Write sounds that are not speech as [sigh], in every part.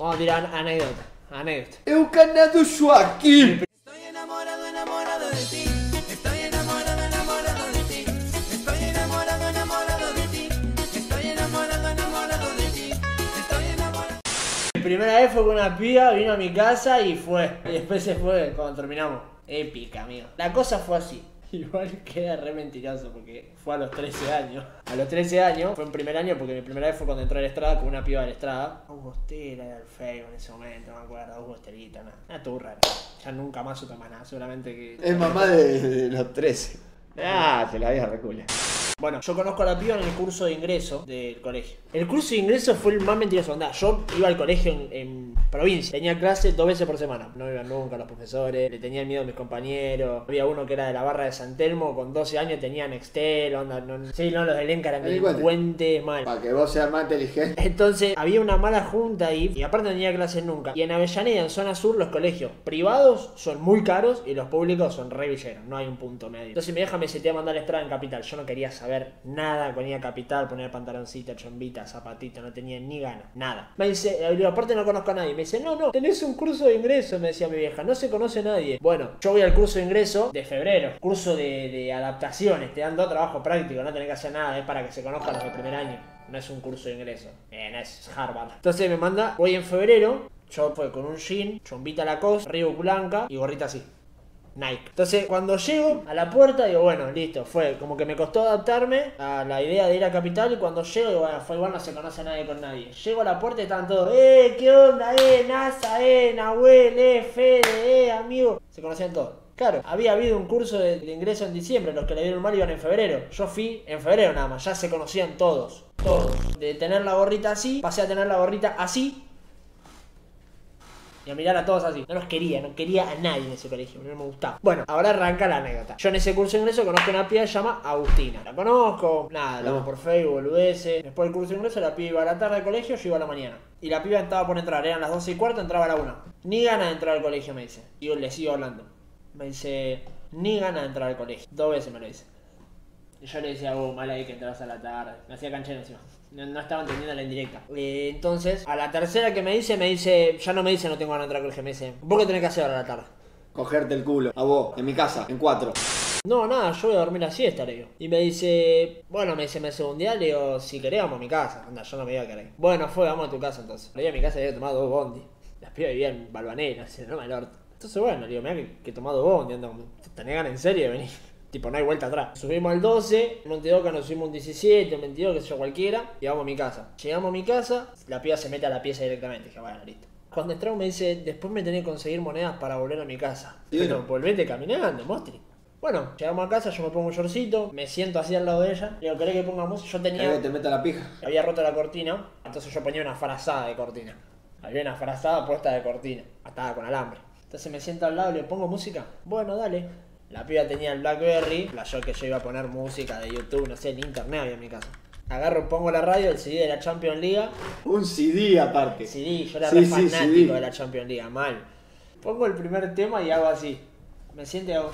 Vamos a tirar anécdota. Anécdota. Eucanado Joaquim. Estoy enamorado, enamorado de ti. Estoy enamorado, enamorado de ti. Estoy enamorado, enamorado de ti. Estoy enamorado, enamorado de ti. Estoy enamorado. Mi primera vez fue con una piba, vino a mi casa y fue. Y después se fue cuando terminamos. Épica, amigo. La cosa fue así. [laughs] Igual queda re mentiroso porque fue a los 13 años. A los 13 años, fue en primer año porque mi primera vez fue cuando entré a la estrada con una piba de la estrada. Hugo Estela era el feo en ese momento, no me acuerdo. Hugo Estelita, nada. Una turra. Ya nunca más supe más nada. Seguramente que. Es mamá de, de los 13. Ah, se la vieja recule. Bueno, yo conozco a la piba en el curso de ingreso del colegio. El curso de ingreso fue el más mentiroso. Onda, yo iba al colegio en, en provincia. Tenía clase dos veces por semana. No iban nunca los profesores. Le tenían miedo a mis compañeros. Había uno que era de la barra de San Telmo. Con 12 años tenía Nextel. Onda, no, sí, no, los de Lenca eran Delincuente. delincuentes, mal. Para que vos seas más inteligente. Entonces había una mala junta ahí y aparte no tenía clases nunca. Y en Avellaneda, en zona sur, los colegios privados son muy caros y los públicos son re villeros. No hay un punto medio. Entonces mi vieja me voy a mandar a la estrada en capital. Yo no quería saber nada con ir a capital, poner pantaloncita, chombita, zapatito, no tenía ni ganas, nada. Me dice, aparte no conozco a nadie. Me dice, no, no, tenés un curso de ingreso, me decía mi vieja, no se conoce nadie. Bueno, yo voy al curso de ingreso de febrero, curso de, de adaptaciones, te dan dos trabajos prácticos, no tenés que hacer nada, es para que se conozcan los del primer año. No es un curso de ingreso, eh, no es Harvard. Entonces me manda, voy en febrero, yo fue con un jean, chombita Lacoste, Reebok blanca y gorrita así. Nike. Entonces, cuando llego a la puerta, digo, bueno, listo, fue como que me costó adaptarme a la idea de ir a Capital. Y cuando llego, digo, bueno, fue igual, no se conoce a nadie con nadie. Llego a la puerta y estaban todos, eh, ¿qué onda? Eh, NASA, eh, Nahuel, eh, Fede, eh, amigo. Se conocían todos. Claro, había habido un curso de, de ingreso en diciembre, los que le dieron mal iban en febrero. Yo fui en febrero nada más, ya se conocían todos. Todos. De tener la gorrita así, pasé a tener la gorrita así, y a mirar a todos así. No los quería, no quería a nadie en ese colegio, no me gustaba. Bueno, ahora arranca la anécdota. Yo en ese curso de ingreso conozco una piba que se llama Agustina. La conozco, nada, hablamos No. por Facebook, boludeces. Después del curso de ingreso, la piba iba a la tarde al colegio, yo iba a la mañana. Y la piba estaba por entrar, eran las 12 y cuarto, entraba a la 1. Ni gana de entrar al colegio, me dice. Y yo le sigo hablando. Me dice, ni gana de entrar al colegio. Dos veces me lo dice. Yo le decía, oh, mal ahí que entras a la tarde. Me hacía canchero encima. No, no estaba entendiendo la indirecta. Eh, entonces, a la tercera que me dice, me dice, ya no me dice no tengo ganas de entrar al colegio, me dice, ¿vos qué tenés que hacer ahora a la tarde? Cogerte el culo. A vos, en mi casa, en cuatro. No, nada, yo voy a dormir la siesta, le digo. Y me dice, bueno, me dice, me hace un día, le digo, si querés vamos a mi casa. Anda, yo no me iba a querer. Bueno, fue, vamos a tu casa entonces. Le a mi casa y había tomado dos bondi. Las pibas vivían en Balvanera, así, no me. Entonces, bueno, le digo, mira que, que he tomado dos bondi, anda, como, ¿tenés ganas en serio de venir? Tipo, no hay vuelta atrás. Subimos al 12, en Montedoca nos subimos un 17, un 22, qué sé yo, cualquiera, y vamos a mi casa. Llegamos a mi casa, la piba se mete a la pieza directamente. Dije, bueno, listo. Cuando entramos me dice, después me tenés que conseguir monedas para volver a mi casa. Sí, Pero no. volvete caminando, mostri. Bueno, llegamos a casa, yo me pongo un shortcito, me siento así al lado de ella. Le digo, ¿querés que ponga música? Yo ¿Querés que tenía. te meta la pija? Había roto la cortina, entonces yo ponía una frazada de cortina. Había una frazada puesta de cortina, atada con alambre. Entonces me siento al lado y le pongo música. Bueno, dale. La piba tenía el Blackberry, la yo que yo iba a poner música de YouTube, no sé, en internet había en mi casa. Agarro, pongo la radio, el CD de la Champions League. Un CD aparte. CD, yo era Sí, re sí, fanático CD. de la Champions League, mal. Pongo el primer tema y hago así. Me siento y hago.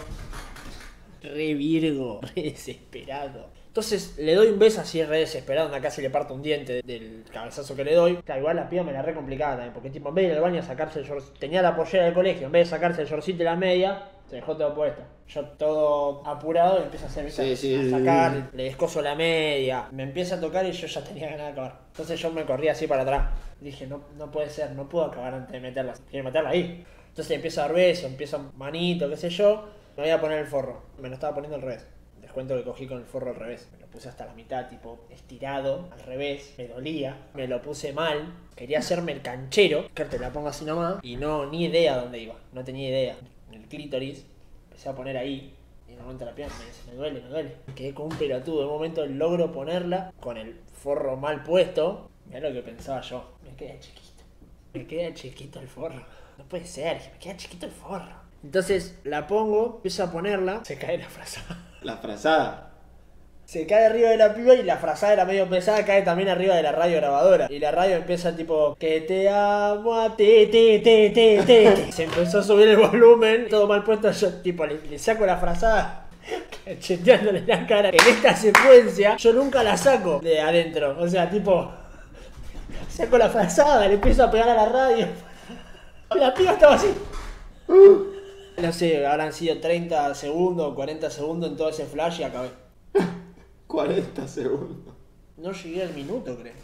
Re virgo, re desesperado. Entonces le doy un beso así re desesperado, donde casi le parto un diente del cabezazo que le doy. Claro, igual la piba me la re complicada también, porque tipo en vez de ir al baño a sacarse el short, tenía la pollera del colegio, en vez de sacarse el shortcito y la media, se dejó todo puesto. Yo todo apurado y empiezo a hacer. Sí, sí, a sacar, sí. le descoso la media, me empieza a tocar y yo ya tenía ganas de acabar. Entonces yo me corrí así para atrás. Dije, no, no puede ser, no puedo acabar antes de meterla. Quiero meterla ahí. Entonces empiezo a dar besos, empiezo manito, qué sé yo. Me voy a poner el forro. Me lo estaba poniendo al revés. Cuento que cogí con el forro al revés. Me lo puse hasta la mitad, tipo estirado, al revés. Me dolía. Me lo puse mal. Quería hacerme el canchero. Que te la pongo así nomás. Y no, ni idea dónde iba. No tenía idea. El clítoris. Empecé a poner ahí. Y en un momento la pierna me dice, me duele, me duele. Quedé como un pelotudo. En un momento logro ponerla con el forro mal puesto. Mirá lo que pensaba yo. Me queda chiquito. Me queda chiquito el forro. No puede ser, me queda chiquito el forro. Entonces la pongo, empiezo a ponerla. Se cae la frazada. La frazada. Se cae arriba de la piba y la frazada era medio pesada, cae también arriba de la radio grabadora. Y la radio empieza tipo, que te amo a ti, ti, ti, ti, ti. [laughs] Se empezó a subir el volumen, todo mal puesto, yo tipo le, le saco la frazada. [laughs] Cheteándole la cara. En esta secuencia, yo nunca la saco de adentro. O sea, tipo, [laughs] Saco la frazada, le empiezo a pegar a la radio. La piba estaba así. No sé, habrán sido 30 segundos, 40 segundos en todo ese flash y acabé. [laughs] 40 segundos. No llegué al minuto, creo.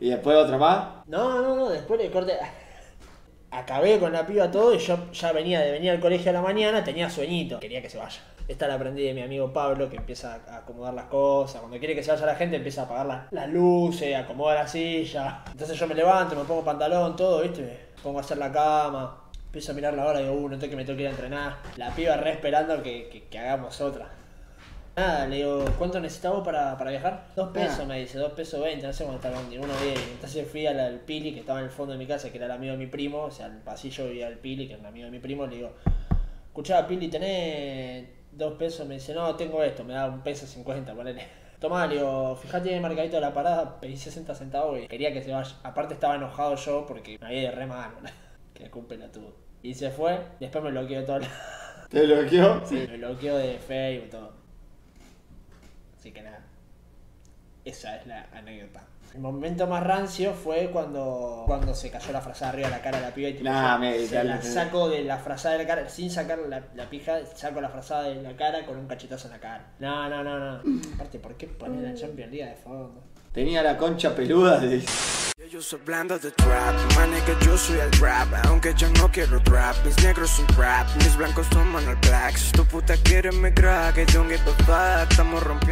¿Y después otra más? No, no, no, después le corté. [laughs] Acabé con la piba todo y yo ya venía de venir al colegio a la mañana, tenía sueñito, quería que se vaya. Esta la aprendí de mi amigo Pablo, que empieza a acomodar las cosas. Cuando quiere que se vaya la gente, empieza a apagar la- las luces, acomoda la silla. Entonces yo me levanto, me pongo pantalón, todo, ¿viste? Me pongo a hacer la cama. Empiezo a mirar la hora y digo, uh, no tengo que me tengo que ir a entrenar. La piba re esperando que, que- que hagamos otra. Nada, le digo, ¿cuánto necesitamos para, para viajar? Dos pesos, Ah. me dice, dos pesos veinte, no sé cuánto está el uno diez. Entonces fui al, al Pili, que estaba en el fondo de mi casa, que era el amigo de mi primo, o sea, el pasillo vivía el Pili, que era el amigo de mi primo, le digo, escuchá, Pili, ¿tenés dos pesos? Me dice, no, tengo esto, me da un peso cincuenta, ponele. Tomá, le digo, fíjate en el marcadito de la parada, pedí 60 centavos y quería que se vaya. Aparte estaba enojado yo porque me había de re mal, que un pelotudo. Y se fue, después me bloqueó todo. [laughs] ¿Te bloqueó? Sí, me bloqueó de Facebook todo. Así que nada. Esa es la anécdota. El momento más rancio fue cuando, cuando se cayó la frazada arriba de la cara de la piba y tipo, Nah, me- se la saco de la frazada de la cara, sin sacar la, la pija, saco la frazada de la cara con un cachetazo en la cara. No, no, no, no. Aparte, ¿por qué poner la Champions League de fondo? Tenía la concha peluda de... Yo, soy blando de trap, man que yo soy el rap Aunque yo no quiero rap, mis negros son rap Mis blancos toman el black. Si tu puta quiere mi crack, I don't give a Estamos rompiendo